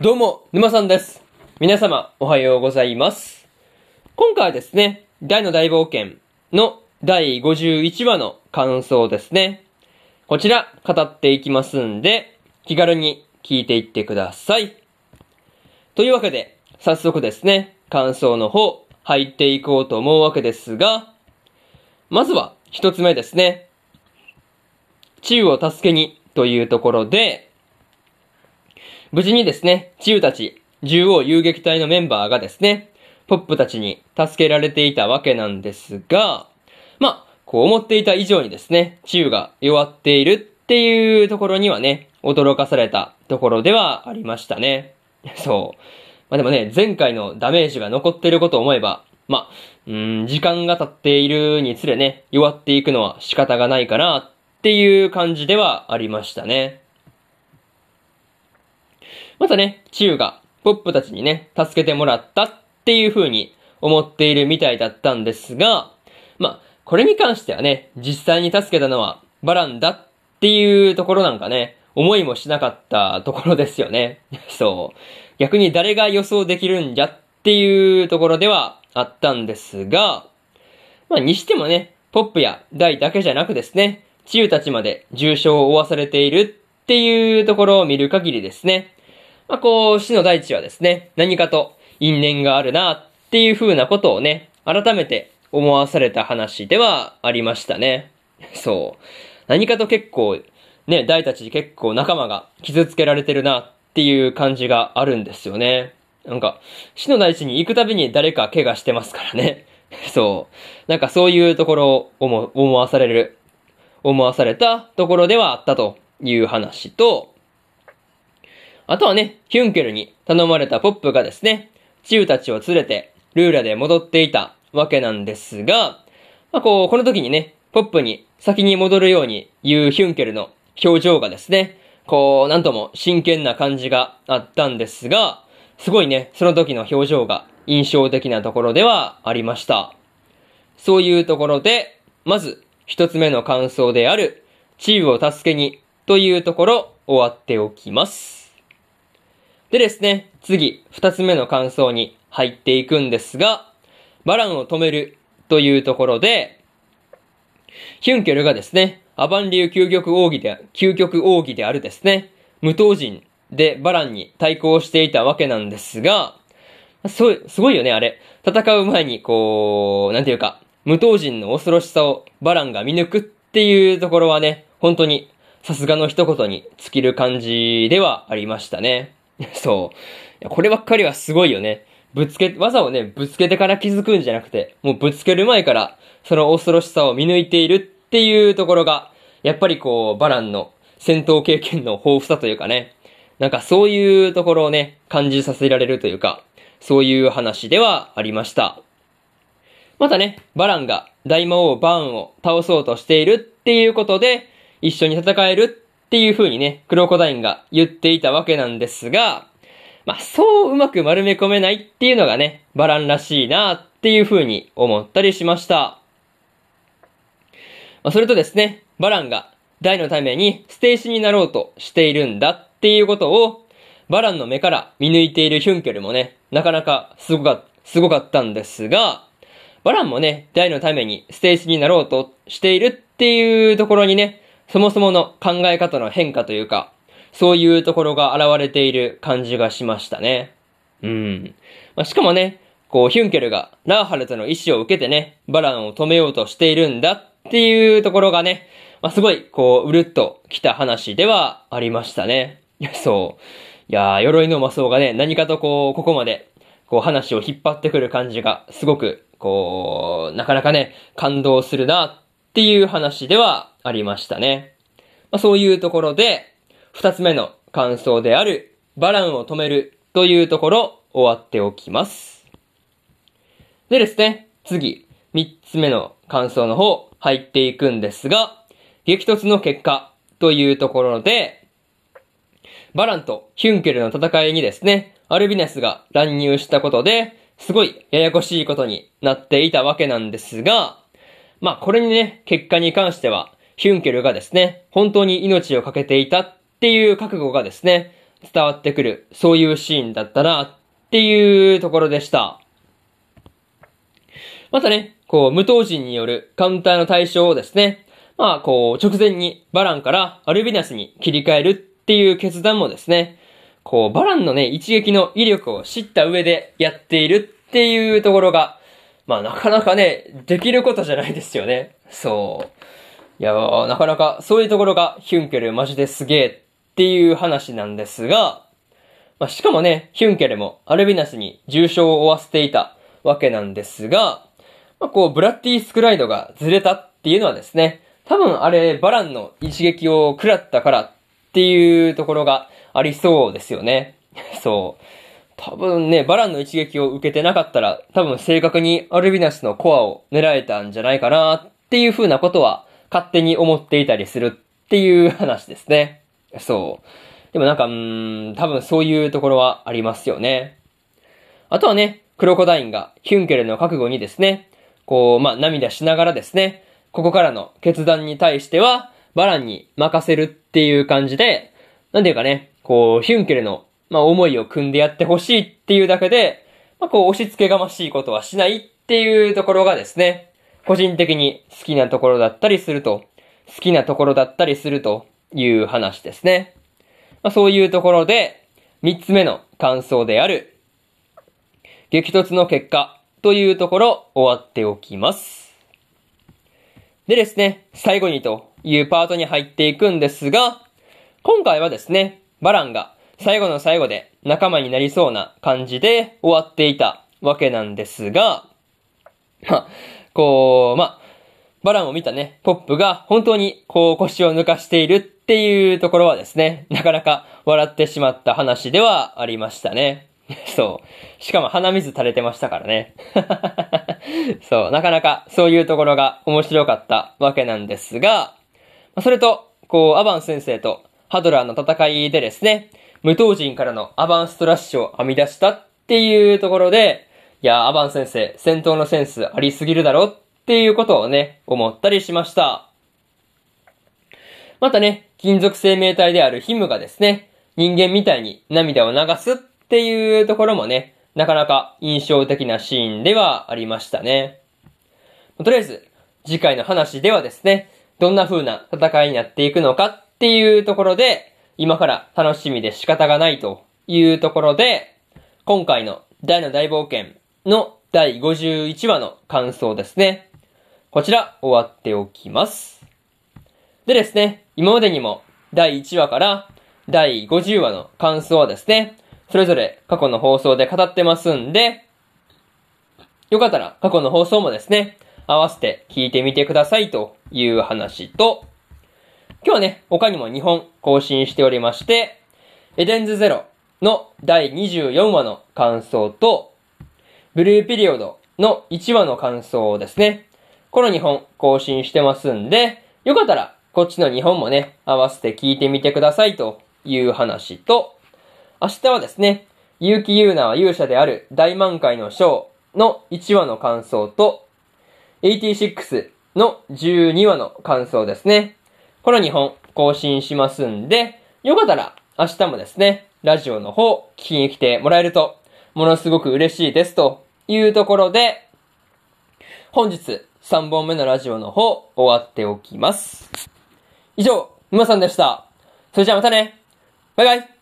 どうも、沼さんです。皆様、おはようございます。今回はですね、大の大冒険の第51話の感想ですね。こちら、語っていきますんで、気軽に聞いていってください。というわけで、早速ですね、感想の方、入っていこうと思うわけですが、まずは、一つ目ですね。治癒を助けにというところで、無事にですね、治癒たち、獣王遊撃隊のメンバーがですね、ポップたちに助けられていたわけなんですが、まあ、こう思っていた以上にですね、治癒が弱っているっていうところにはね、驚かされたところではありましたね。そう。まあでもね、前回のダメージが残ってることを思えば、まあ、うん、時間が経っているにつれね、弱っていくのは仕方がないかなっていう感じではありましたね。またね、チューがポップたちにね、助けてもらったっていう風に思っているみたいだったんですが、まあ、これに関してはね、実際に助けたのはバランだっていうところなんかね、思いもしなかったところですよね。そう。逆に誰が予想できるんじゃっていうところではあったんですが、まあ、にしてもね、ポップやダイだけじゃなくですね、チューたちまで重傷を負わされているっていうところを見る限りですね、まあ、こう、死の大地はですね、何かと因縁があるなっていう風なことをね、改めて思わされた話ではありましたね。そう。何かと結構、ね、大たち結構仲間が傷つけられてるなっていう感じがあるんですよね。なんか、死の大地に行くたびに誰か怪我してますからね。そう。なんかそういうところを思思わされる、思わされたところではあったという話と、あとはね、ヒュンケルに頼まれたポップがですね、チューたちを連れて、ルーラで戻っていたわけなんですが、まあ、こう、この時にね、ポップに先に戻るように言うヒュンケルの表情がですね、こう、なんとも真剣な感じがあったんですが、すごいね、その時の表情が印象的なところではありました。そういうところで、まず、一つ目の感想である、チームを助けに、というところ、終わっておきます。でですね、次、二つ目の感想に入っていくんですが、バランを止めるというところで、ヒュンケルがですね、アバン流究極奥義で、究極奥義であるですね、無刀人でバランに対抗していたわけなんですが、すごい、すごいよね、あれ。戦う前に、こう、なんていうか、無刀人の恐ろしさをバランが見抜くっていうところはね、本当に、さすがの一言に尽きる感じではありましたね。そう。いやこればっかりはすごいよね。ぶつけ、技をね、ぶつけてから気づくんじゃなくて、もうぶつける前から、その恐ろしさを見抜いているっていうところが、やっぱりこう、バランの戦闘経験の豊富さというかね、なんかそういうところをね、感じさせられるというか、そういう話ではありました。またね、バランが大魔王バーンを倒そうとしているっていうことで、一緒に戦えるっていう風にね、クロコダインが言っていたわけなんですが、まあ、そううまく丸め込めないっていうのがね、バランらしいなっていう風に思ったりしました。まあ、それとですね、バランが大のためにステージになろうとしているんだっていうことを、バランの目から見抜いているヒュンケルもね、なかなかすごか、すごかったんですが、バランもね、大のためにステージになろうとしているっていうところにね、そもそもの考え方の変化というか、そういうところが現れている感じがしましたね。うん。まあ、しかもね、こう、ヒュンケルがラーハルトの意志を受けてね、バランを止めようとしているんだっていうところがね、まあ、すごい、こう、うるっと来た話ではありましたね。いや、そう。いや、鎧の魔装がね、何かとこう、ここまで、こう、話を引っ張ってくる感じが、すごく、こう、なかなかね、感動するなっていう話ではありましたね。まあ、そういうところで、二つ目の感想である、バランを止めるというところ、終わっておきます。でですね、次、三つ目の感想の方、入っていくんですが、激突の結果というところで、バランとヒュンケルの戦いにですね、アルビナスが乱入したことで、すごいややこしいことになっていたわけなんですが、まあこれにね、結果に関しては、ヒュンケルがですね、本当に命を懸けていたっていう覚悟がですね、伝わってくる、そういうシーンだったなっていうところでした。またね、こう、無刀人によるカウンターの対象をですね、まあ、こう、直前にバランからアルビナスに切り替えるっていう決断もですね、こう、バランのね、一撃の威力を知った上でやっているっていうところが、まあ、なかなかね、できることじゃないですよね。そう。いやなかなかそういうところがヒュンケルマジですげえっていう話なんですが、まあ、しかもね、ヒュンケルもアルビナスに重傷を負わせていたわけなんですが、まあ、こう、ブラッディスクライドがずれたっていうのはですね、多分あれ、バランの一撃を食らったからっていうところがありそうですよね。そう。多分ね、バランの一撃を受けてなかったら、多分正確にアルビナスのコアを狙えたんじゃないかなっていう風なことは勝手に思っていたりするっていう話ですね。そう。でもなんか、うーん、多分そういうところはありますよね。あとはね、クロコダインがヒュンケルの覚悟にですね、こう、まあ、涙しながらですね、ここからの決断に対しては、バランに任せるっていう感じで、なんていうかね、こう、ヒュンケルの、まあ、思いを組んでやってほしいっていうだけで、まあ、こう、押し付けがましいことはしないっていうところがですね、個人的に好きなところだったりすると、好きなところだったりするという話ですね。まあ、そういうところで、三つ目の感想である、激突の結果というところ終わっておきます。でですね、最後にというパートに入っていくんですが、今回はですね、バランが最後の最後で仲間になりそうな感じで終わっていたわけなんですが、ま、こう、まあ、バランを見たね、ポップが本当にこう腰を抜かしているっていうところはですね、なかなか笑ってしまった話ではありましたね。そう。しかも鼻水垂れてましたからね。そう。なかなかそういうところが面白かったわけなんですが、それと、こう、アバン先生とハドラーの戦いでですね、無刀人からのアバンストラッシュを編み出したっていうところで、いや、アバン先生、戦闘のセンスありすぎるだろっていうことをね、思ったりしました。またね、金属生命体であるヒムがですね、人間みたいに涙を流すっていうところもね、なかなか印象的なシーンではありましたね。とりあえず、次回の話ではですね、どんな風な戦いになっていくのかっていうところで、今から楽しみで仕方がないというところで、今回の大の大冒険の第51話の感想ですね。こちら終わっておきます。でですね、今までにも第1話から第50話の感想はですね、それぞれ過去の放送で語ってますんで、よかったら過去の放送もですね、合わせて聞いてみてくださいという話と、今日はね、他にも2本更新しておりまして、エデンズゼロの第24話の感想と、ブルーピリオドの1話の感想ですね。この2本更新してますんで、よかったらこっちの2本もね、合わせて聞いてみてくださいという話と、明日はですね、結城優奈は勇者である大満開のショーの1話の感想と、86の12話の感想ですね。この2本更新しますんで、よかったら明日もですね、ラジオの方聞きに来てもらえると、ものすごく嬉しいですというところで、本日3本目のラジオの方終わっておきます。以上、沼さんでした。それじゃあまたねバイバイ